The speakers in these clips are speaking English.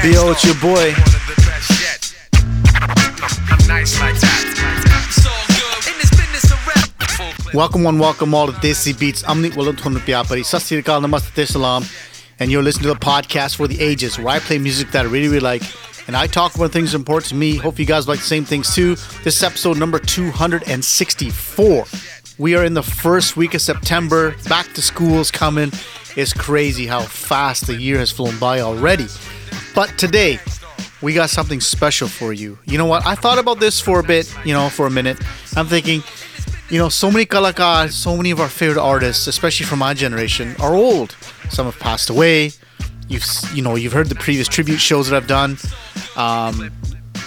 Bill, it's your boy. Welcome one, welcome all to Desi Beats. I'm Nick Willem Tunapiyapari. Sasirikal Namaste Salam. And you're listening to the podcast for the ages where I play music that I really, really like. And I talk about things important to me. Hope you guys like the same things too. This is episode number 264. We are in the first week of September. Back to school is coming. It's crazy how fast the year has flown by already. But today, we got something special for you. You know what? I thought about this for a bit, you know, for a minute. I'm thinking, you know, so many kalakars, so many of our favorite artists, especially from my generation, are old. Some have passed away. You've, you know, you've heard the previous tribute shows that I've done. Um,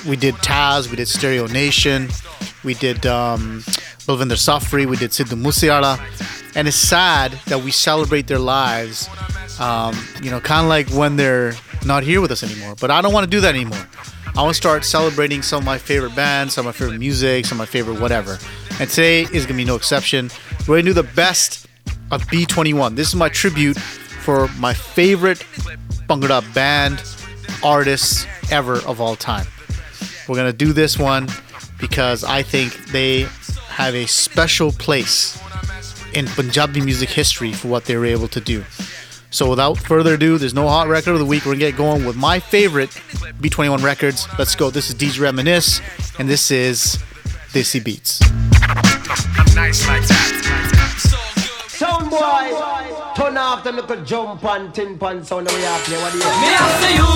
we did Taz, we did Stereo Nation, we did um, Safri, we did Sidhu Moose Wala, and it's sad that we celebrate their lives. Um, you know, kind of like when they're not here with us anymore. But I don't want to do that anymore. I want to start celebrating some of my favorite bands, some of my favorite music, some of my favorite whatever. And today is gonna be no exception. We're gonna do the best of B21. This is my tribute for my favorite Bhangra band, artists ever of all time. We're gonna do this one because I think they have a special place in Punjabi music history for what they were able to do. So without further ado, there's no hot record of the week. We're gonna get going with my favorite B21 records. Let's go. This is DJ Reminisce, and this is Desi Beats. Sound boy, turn off the little jump and tin pan sound that we have play. What do you Me after you,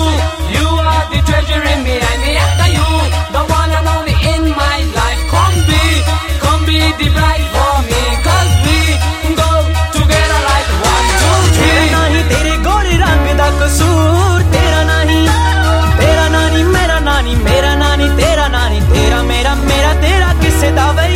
you are the treasure in me, and me after you, the one and only in my life. Come be, come be the bride for me, cause we go together like one, two, three. ਨਹੀਂ ਤੇਰੇ ਗੋਰੇ ਰੰਗ ਦਾ ਕਸੂਰ ਤੇਰਾ ਨਹੀਂ ਤੇਰਾ ਨਾਨੀ ਮੇਰਾ ਨਾਨੀ ਮੇਰਾ ਨਾਨੀ ਤੇਰਾ ਨਾਨੀ ਤੇਰਾ ਮੇਰਾ ਮੇਰਾ ਤੇਰਾ ਕਿਸੇ ਦਾ ਵਈ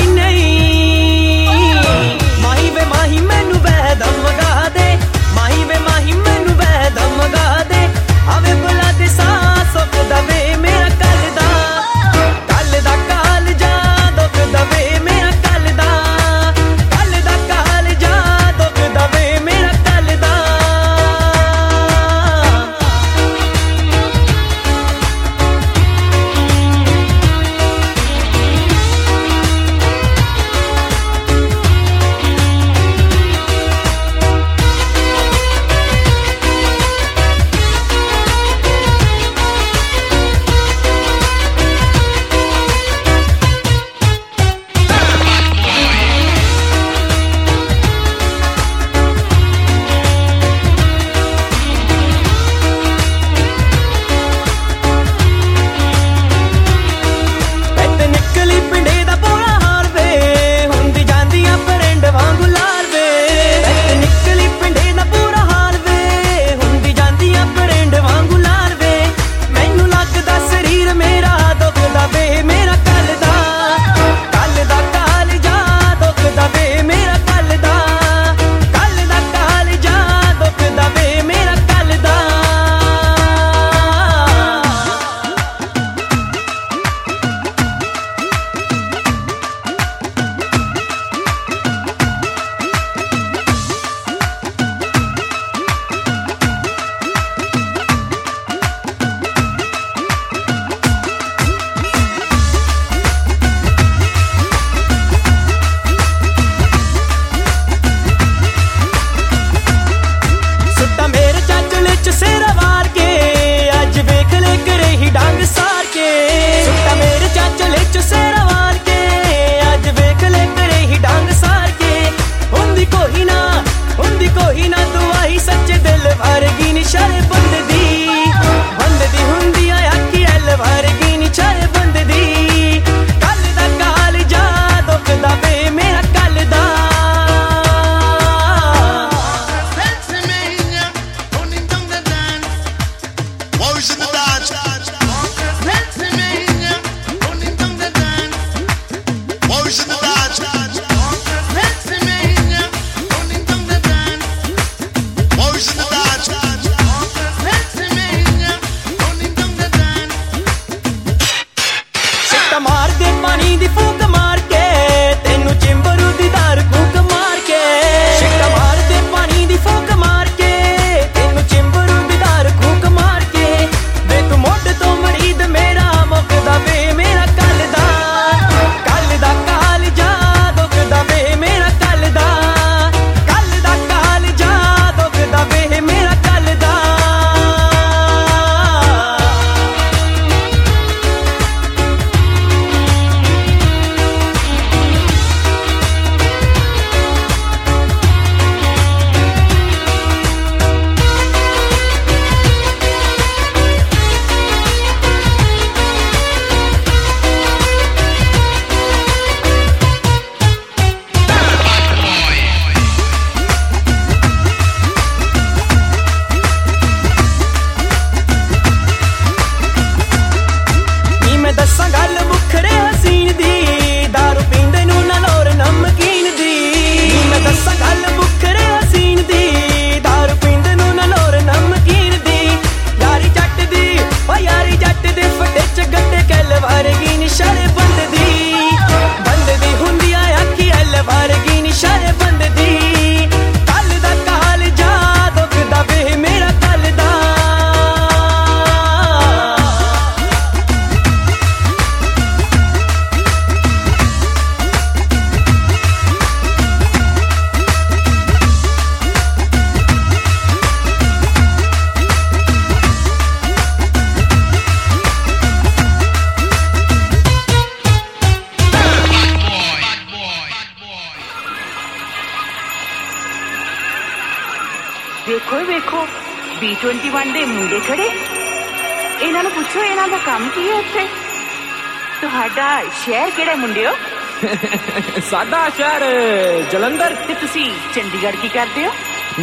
चंडीगढ़ की करते हो?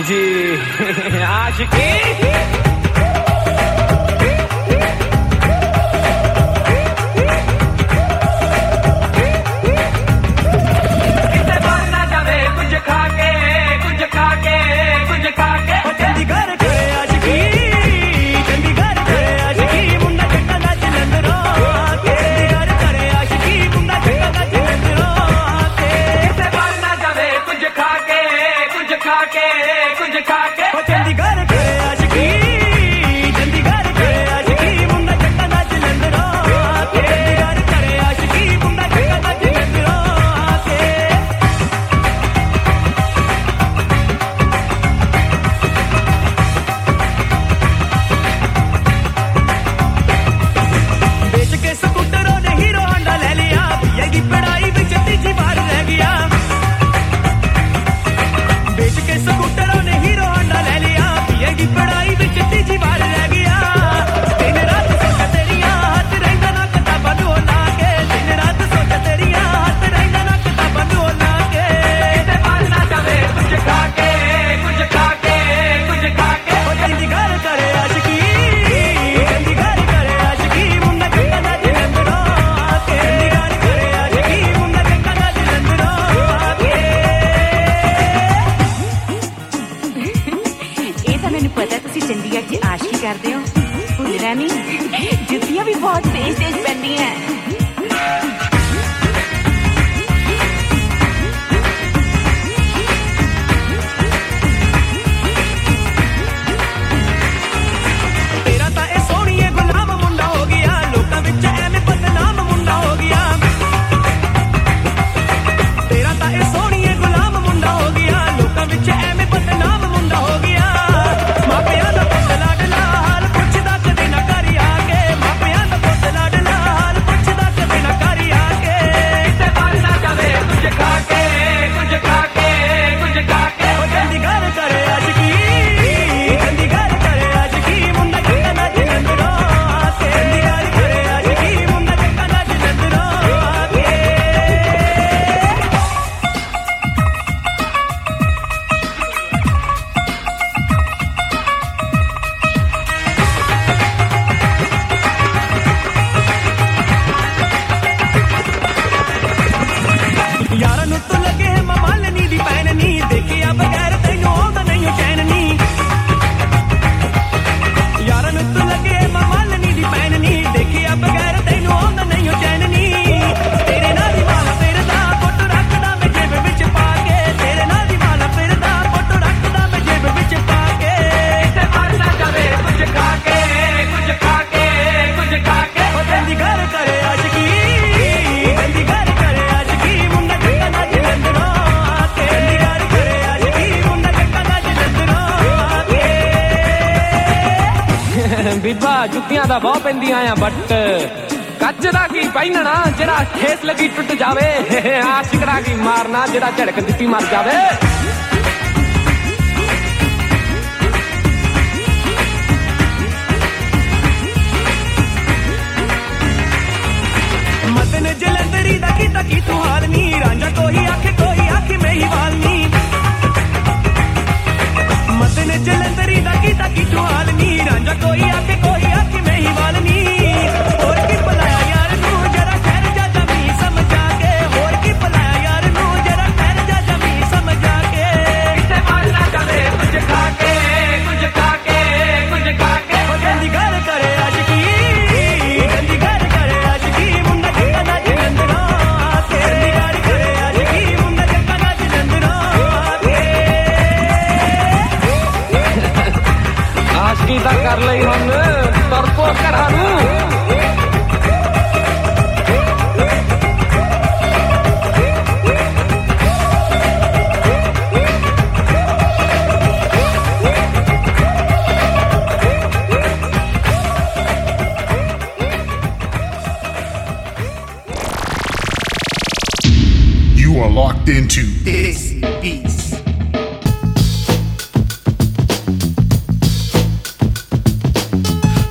जी आज के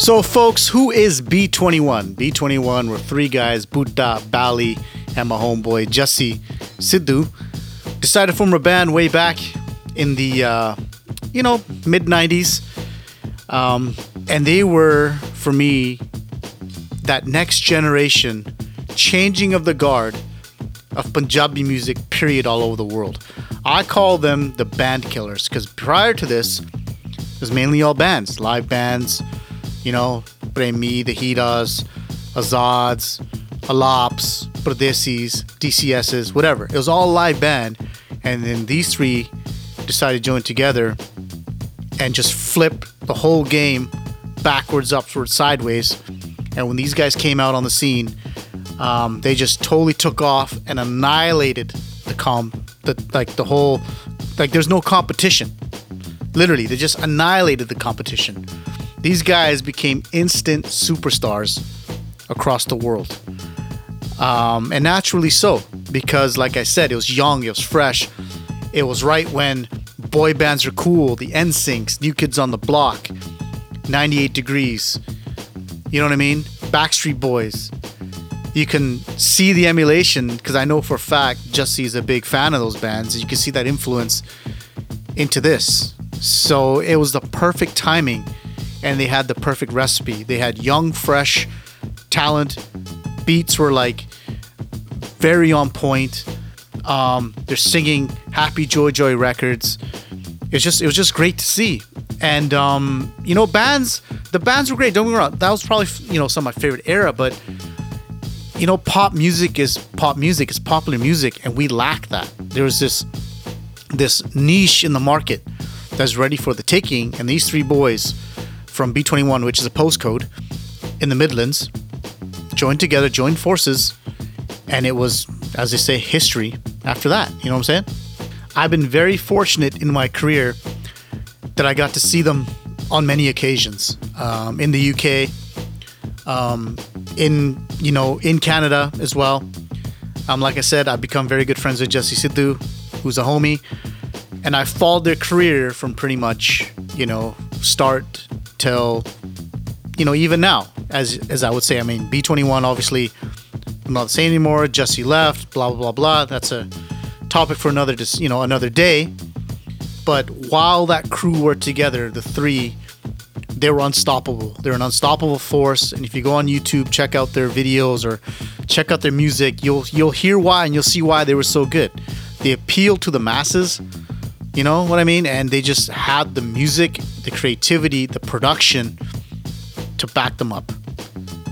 So, folks, who is B21? B21 were three guys, Bhota, Bali, and my homeboy Jassi Sidhu. Decided to form a band way back in the, uh, you know, mid 90s. Um, and they were, for me, that next generation changing of the guard of Punjabi music, period, all over the world. I call them the band killers because prior to this, it was mainly all bands, live bands, you know, Premi, the Hidas, Azads, Alaps, Pardesis, DCSs, whatever. It was all live band. And then these three decided to join together and just flip the whole game backwards, upwards, sideways. And when these guys came out on the scene, um, they just totally took off and annihilated the com, the like the whole, like there's no competition. Literally, they just annihilated the competition. These guys became instant superstars across the world. Um, and naturally so, because like I said, it was young, it was fresh. It was right when boy bands are cool, the NSYNCs, New Kids on the Block, 98 Degrees, you know what I mean? Backstreet Boys. You can see the emulation because I know for a fact Jassi is a big fan of those bands. and You can see that influence into this. So it was the perfect timing and they had the perfect recipe. They had young, fresh talent. Beats were like very on point. Um, they're singing Happy Joy Joy records. It's just it was just great to see. And um, you know, bands the bands were great. Don't get me wrong. That was probably you know some of my favorite era, but you know, pop music is pop music, it's popular music, and we lack that. There was this this niche in the market that's ready for the taking, and these three boys from B21, which is a postcode in the Midlands, joined together, joined forces, and it was, as they say, history after that. You know what I'm saying? I've been very fortunate in my career that I got to see them on many occasions um, in the UK, um, in you know in Canada as well. Um, like I said, I've become very good friends with Jassi Sidhu, who's a homie, and I followed their career from pretty much you know start till you know even now. As as I would say, I mean B21 obviously I'm not saying anymore. Jassi left. Blah blah blah blah. That's a topic for another dis- you know another day. But while that crew were together, the three, they were unstoppable. They're an unstoppable force. And if you go on YouTube, check out their videos or check out their music, you'll you'll hear why and you'll see why they were so good. They appeal to the masses. You know what I mean? And they just had the music, the creativity, the production to back them up.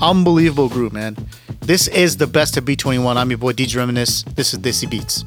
Unbelievable group, man. This is the best of B21. I'm your boy DJ Reminisce. This is Desi Beats.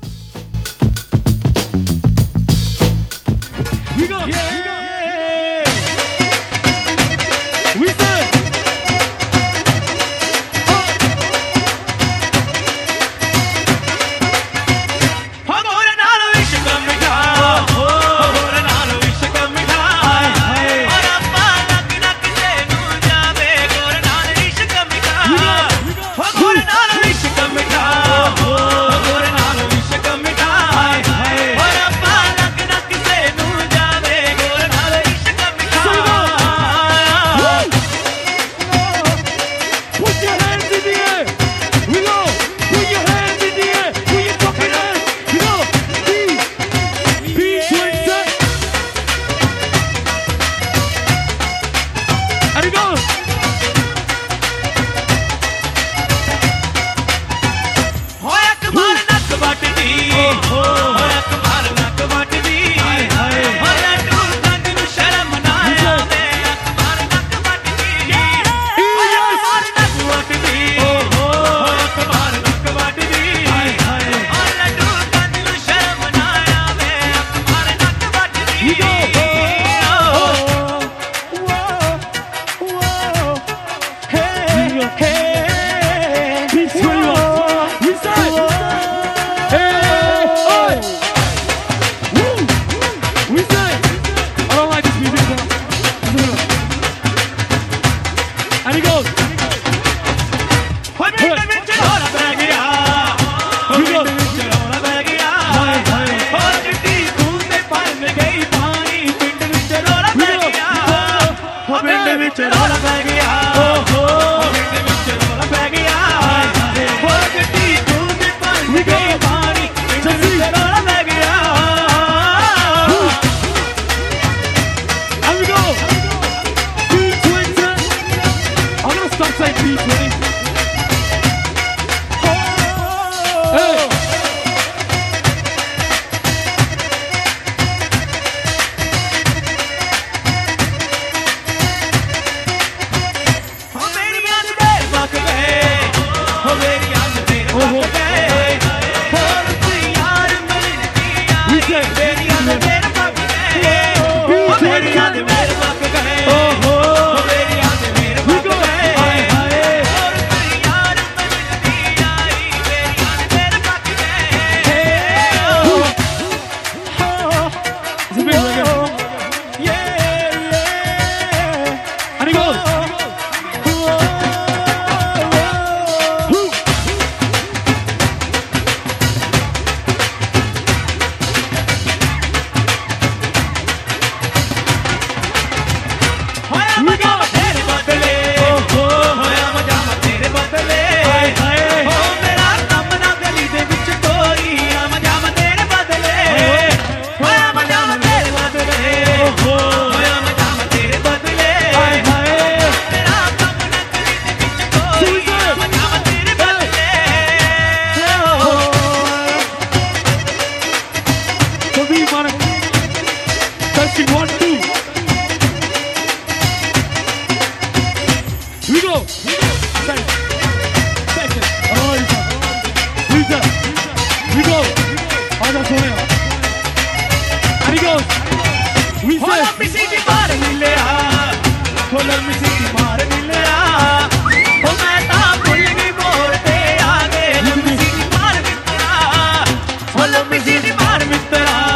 preciso ir embora me esperar.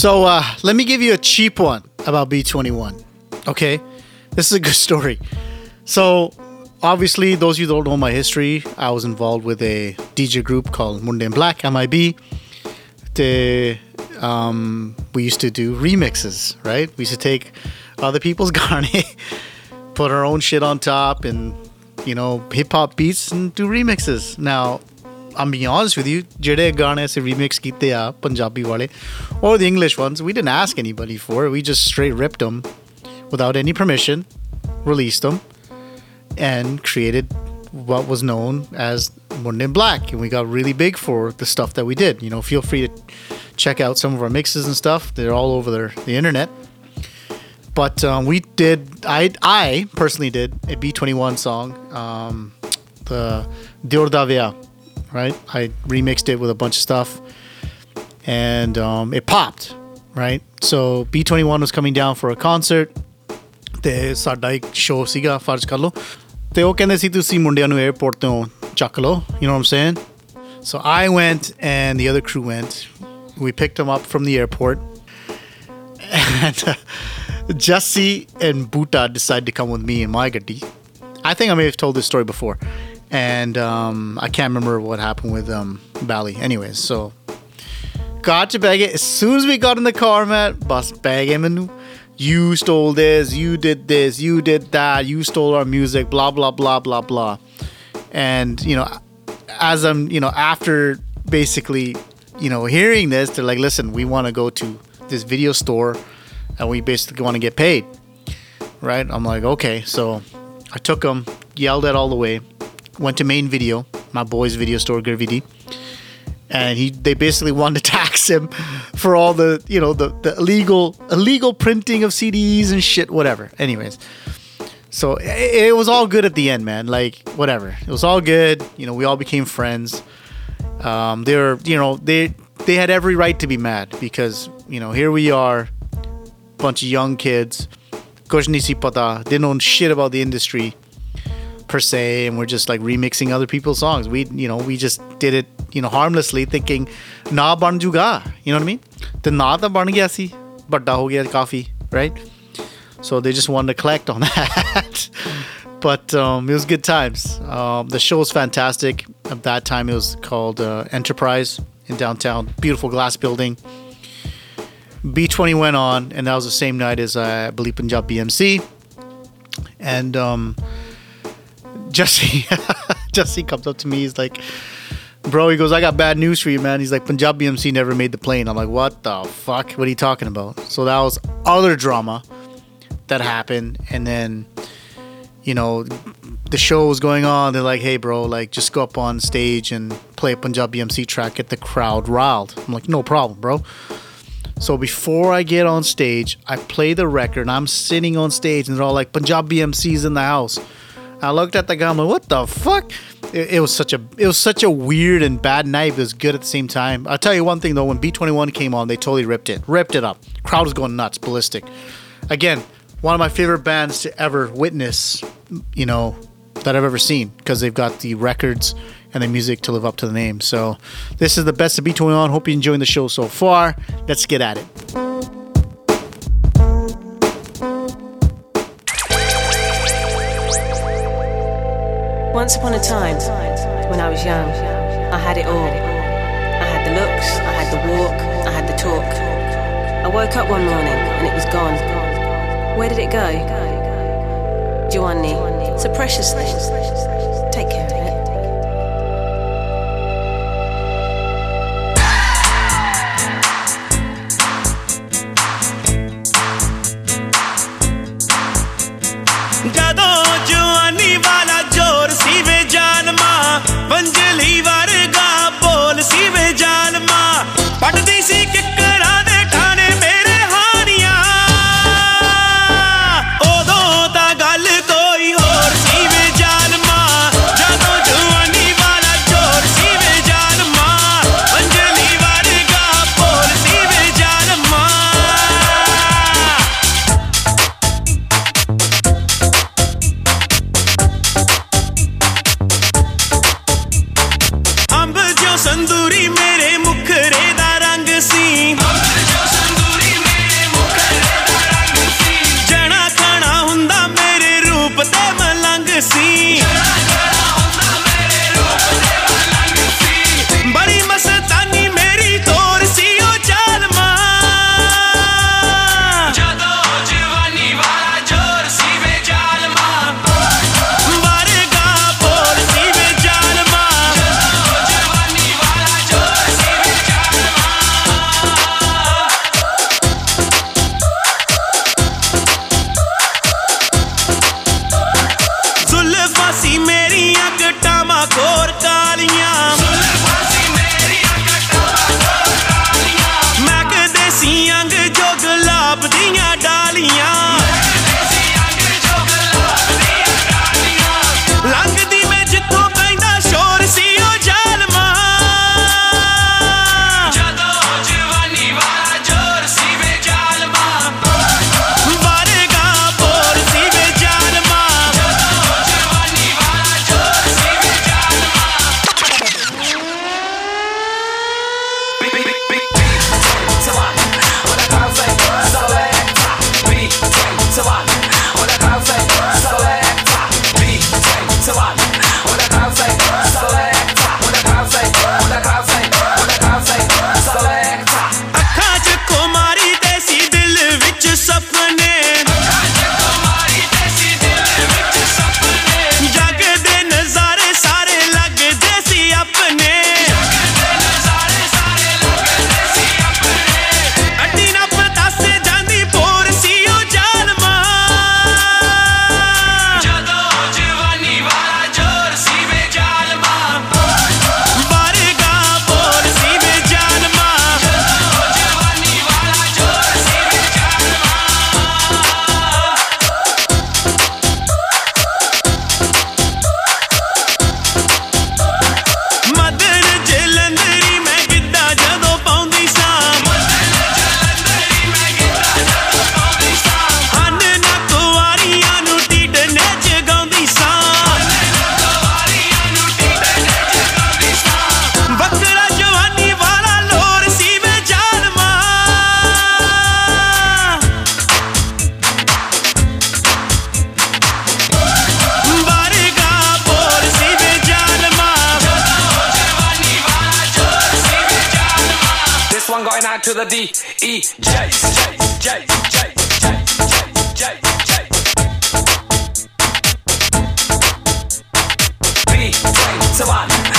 So uh, let me give you a cheap one about B21. Okay, this is a good story. So obviously, those of you that don't know my history, I was involved with a DJ group called Munde in Black (MIB). The um, we used to do remixes, right? We used to take other people's garne, put our own shit on top, and you know, hip hop beats and do remixes. Now, I'm being honest with you, ਜਿਹੜੇ ਗਾਣੇ ਅਸੀਂ remix ਕੀਤੇ ਆ ਪੰਜਾਬੀ ਵਾਲੇ or the English ones, we didn't ask anybody for. We just straight ripped them without any permission, released them and created what was known as Monday Black, and we got really big for the stuff that we did. You know, feel free to check out some of our mixes and stuff; they're all over the internet. But um, we did, I I personally did a B21 song, um, the Deor Da Viah right? I remixed it with a bunch of stuff and um, it popped, right? So B21 was coming down for a concert. ਤੇ ਸਾਡਾ ਇੱਕ show ਸੀਗਾ ਫਰਜ਼ ਕਰ ਲਓ ਤੇ ਉਹ ਕਹਿੰਦੇ ਸੀ ਤੁਸੀਂ ਮੁੰਡਿਆਂ ਨੂੰ 에어ਪੋਰਟ ਤੋਂ ਚੱਕ ਲਓ you نو I'm saying so I went, and we picked them up from the airport. And uh, Jassi and Buta decided to come with me in my Gadi. I think I may have told this story before and um, I can't remember what happened with um, Bali anyways so got to bag it as soon as we got in the car man bus bag him and you stole this, you did this, you did that, you stole our music, blah blah blah blah blah. And you know, as I'm, you know, after basically, you know, hearing this, they're like, listen, we want to go to this video store and we basically want to get paid. Right? I'm like, okay. So I took them, yelled at all the way, went to main video, my boy's video store, Gravity and he they basically wanted to tax him for all the you know the, the illegal illegal printing of CDs and shit whatever. Anyways. So it, it was all good at the end man. Like whatever. It was all good. You know we all became friends. Um, they were you know they they had every right to be mad because you know here we are bunch of young kids. Kuch pata. Didn't know shit about the industry per se, and we're just like remixing other people's songs. We, you know, we just did it, you know, harmlessly, thinking, "Na ban you know what I mean? The na ta ban gaya si, badda ho gaya kafi, right? So they just wanted to collect on that. but um, it was good times. Um, the show was fantastic. At that time, it was called uh, Enterprise in downtown. Beautiful glass building. B21 went on, and that was the same night as uh, I believe Punjabi MC. And um, Jassi Jassi comes up to me. He's like, "Bro," he goes, "I got bad news for you, man." He's like, "Punjabi MC never made the plane." I'm like, "What the fuck? What are you talking about?" So that was other drama that happened, and then you know the show was going on. They're like, "Hey, bro, like just go up on stage and play a Punjabi MC track, get the crowd riled." I'm like, "No problem, bro." So before I get on stage, I play the record and I'm sitting on stage and they're all like, Punjabi MC's in the house. I looked at the guy. I'm like, "What the fuck?" It, it was such a it was such a weird and bad night. It was good at the same time. I'll tell you one thing though. When B21 came on, they totally ripped it, ripped it up. Crowd was going nuts, ballistic. Again, one of my favorite bands to ever witness. You know, that I've ever seen because they've got the records and the music to live up to the name. So this is the best of B21. Hope you're enjoying the show so far. Let's get at it. Once upon a time, when I was young, I had it all. I had the looks, I had the walk, I had the talk. I woke up one morning and it was gone. Where did it go? Giovanni, it's a precious thing. Twenty-one.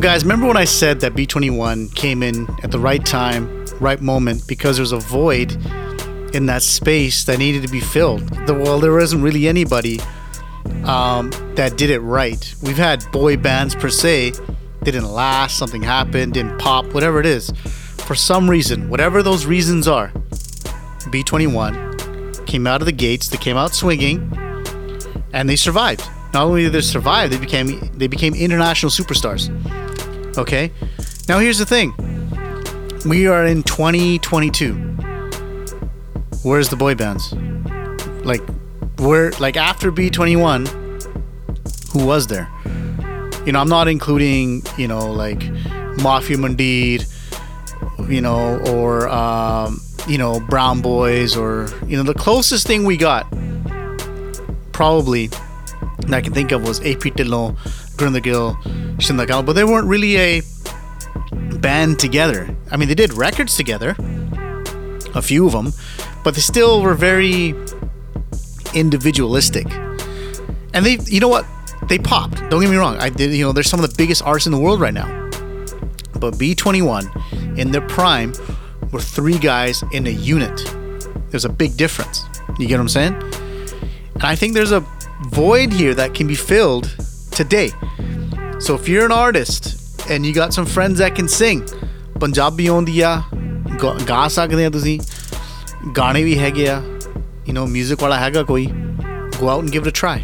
Guys, remember when I said that B21 came in at the right time, right moment, because there's a void in that space that needed to be filled? The, well, there wasn't really anybody um, that did it right. We've had boy bands per se, they didn't last, something happened, didn't pop, whatever it is. For some reason, whatever those reasons are, B21 came out of the gates, they came out swinging, and they survived. Not only did they survive, they became they became international superstars. Okay? Now here's the thing. We are in 2022. Where's the boy bands? Like where like after B21 who was there? You know, I'm not including, you know, like Mafia Mundeer, you know, or um, you know, Brown Boys or you know, the closest thing we got probably that I can think of was AP Dhillon, Gurinder Gill, Shindagal, but they weren't really a band together. I mean, they did records together, a few of them, but they still were very individualistic. And they, you know what? They popped. Don't get me wrong. I did, you know, they're some of the biggest artists in the world right now. But B21 in their prime were three guys in a unit. There's a big difference. You get what I'm saying? And I think there's a void here that can be filled today. So if you're an artist and you got some friends that can sing, Punjabi ਆਉਂਦੀ ਆ ਗਾ ਗਾ ਸਕਦੇ ਆ ਤੁਸੀਂ ਗਾਣੇ ਵੀ ਹੈਗੇ ਆ you know music ਵਾਲਾ ਹੈਗਾ ਕੋਈ go out and give it a try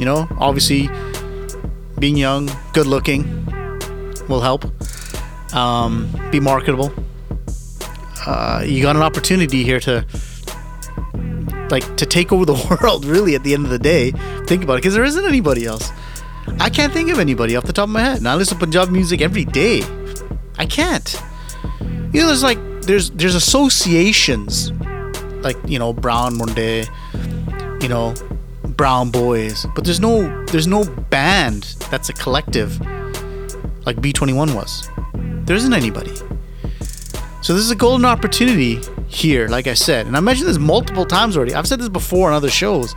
you know obviously being young good looking will help um, be marketable uh, you got an opportunity here to like to take over the world really at the end of the day think about it because there isn't anybody else i can't think of anybody off the top of my head. And i listen to punjab music every day. I can't. You know there's like there's there's associations. Like you know Brown Munde you know brown boys. But there's no there's no band that's a collective like b21 was. There isn't anybody. So this is a golden opportunity here, like I said, and I mentioned this multiple times already. I've said this before on other shows.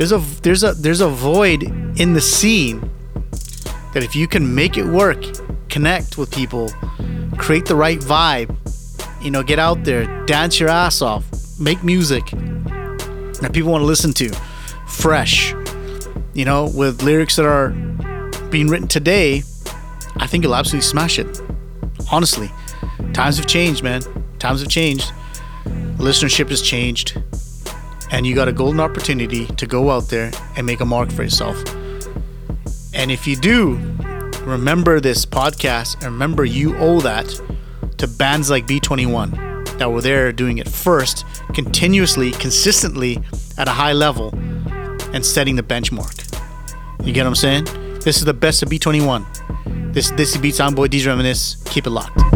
There's a there's a there's a void in the scene that if you can make it work, connect with people, create the right vibe, you know, get out there, dance your ass off, make music that people want to listen to, fresh, you know, with lyrics that are being written today, I think you'll absolutely smash it. Honestly. Times have changed, man. Times have changed. Listenership has changed. And you got a golden opportunity to go out there and make a mark for yourself. And if you do, remember this podcast and remember you owe that to bands like B21 that were there doing it first, continuously, consistently at a high level and setting the benchmark. You get what I'm saying? This is the best of B21. This this is Beats on Boy DJ Reminisce. Keep it locked.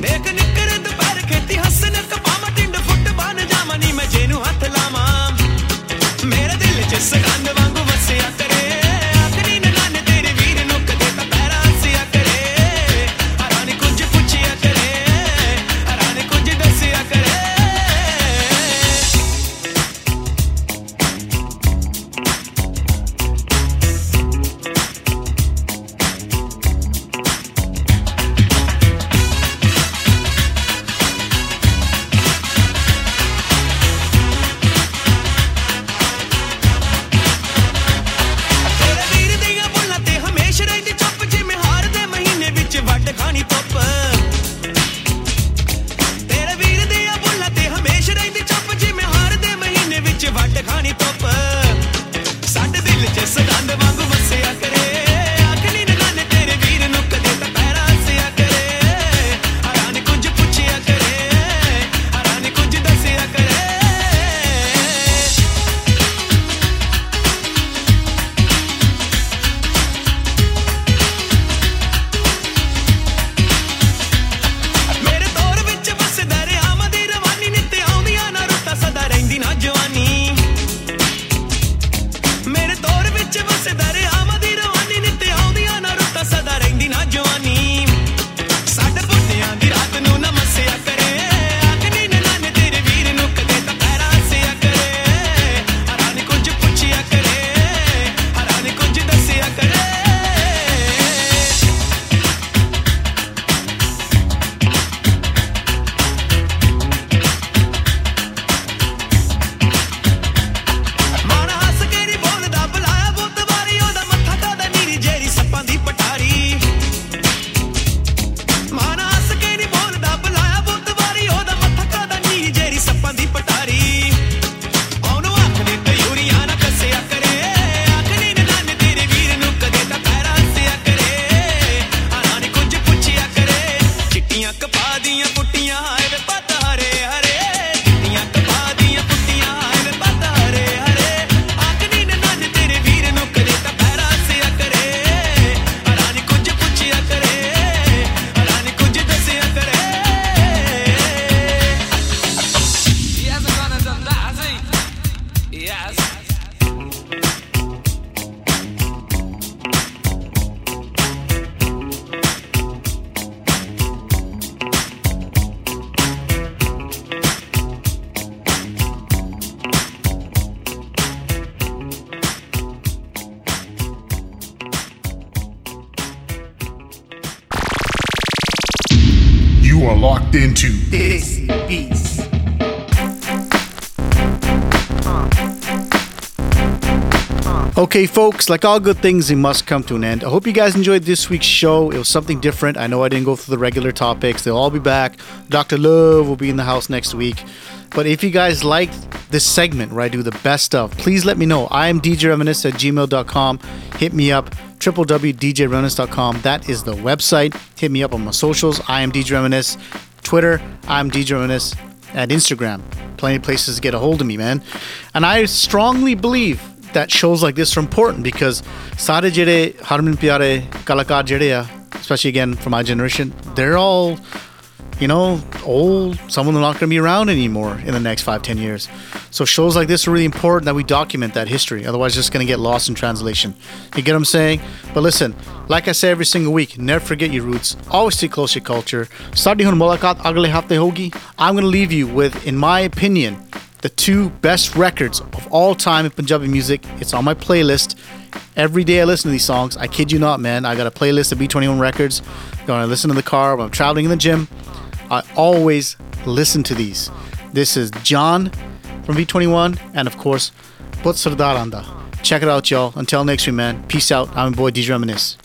ਦੇਖ ਨਿਕਰ ਦੁਪਹਿਰ ਖੇਤੀ ਹੱਸਨ ਕਪਾਵਾਂ ਟਿੰਡ ਫੁੱਟ ਬਣ ਜਾਵਾਂ ਨੀ ਮੈਂ ਜੇਨੂੰ Okay, folks, like all good things, it must come to an end. I hope you guys enjoyed this week's show. It was something different. I know I didn't go through the regular topics, they'll all be back. Dr. Love will be in the house next week. But if you guys liked this segment where I do the best stuff, please let me know. I am djreminisce at gmail.com. Hit me up, www.djreminisce.com. That is the website. Hit me up on my socials. I am djreminisce. Twitter, I'm djreminisce. At Instagram. Plenty of places to get a hold of me, man. And I strongly believe that shows like this are important because sare jere harman pyare kalakar jere especially again from my generation they're all you know old. Some of them not going to be around anymore in the next five ten years. So shows like this are really important that we document that history. Otherwise it's just going to get lost in translation. You get what i'm saying? But listen like i say every single week never forget your roots. Always stay close to your culture. I'm going to leave you with in my opinion the two best records of all time in Punjabi music. It's on my playlist. Every day I listen to these songs. I kid you not, man. I got a playlist of B21 records. When I listen in the car, when I'm traveling in the gym, I always listen to these. This is Jaan from B21, and of course, Putt Sardaran Da. Check it out, y'all. Until next week, man. Peace out. I'm your boy DJ Reminisce.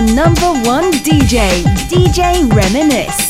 Number one DJ, DJ Reminisce.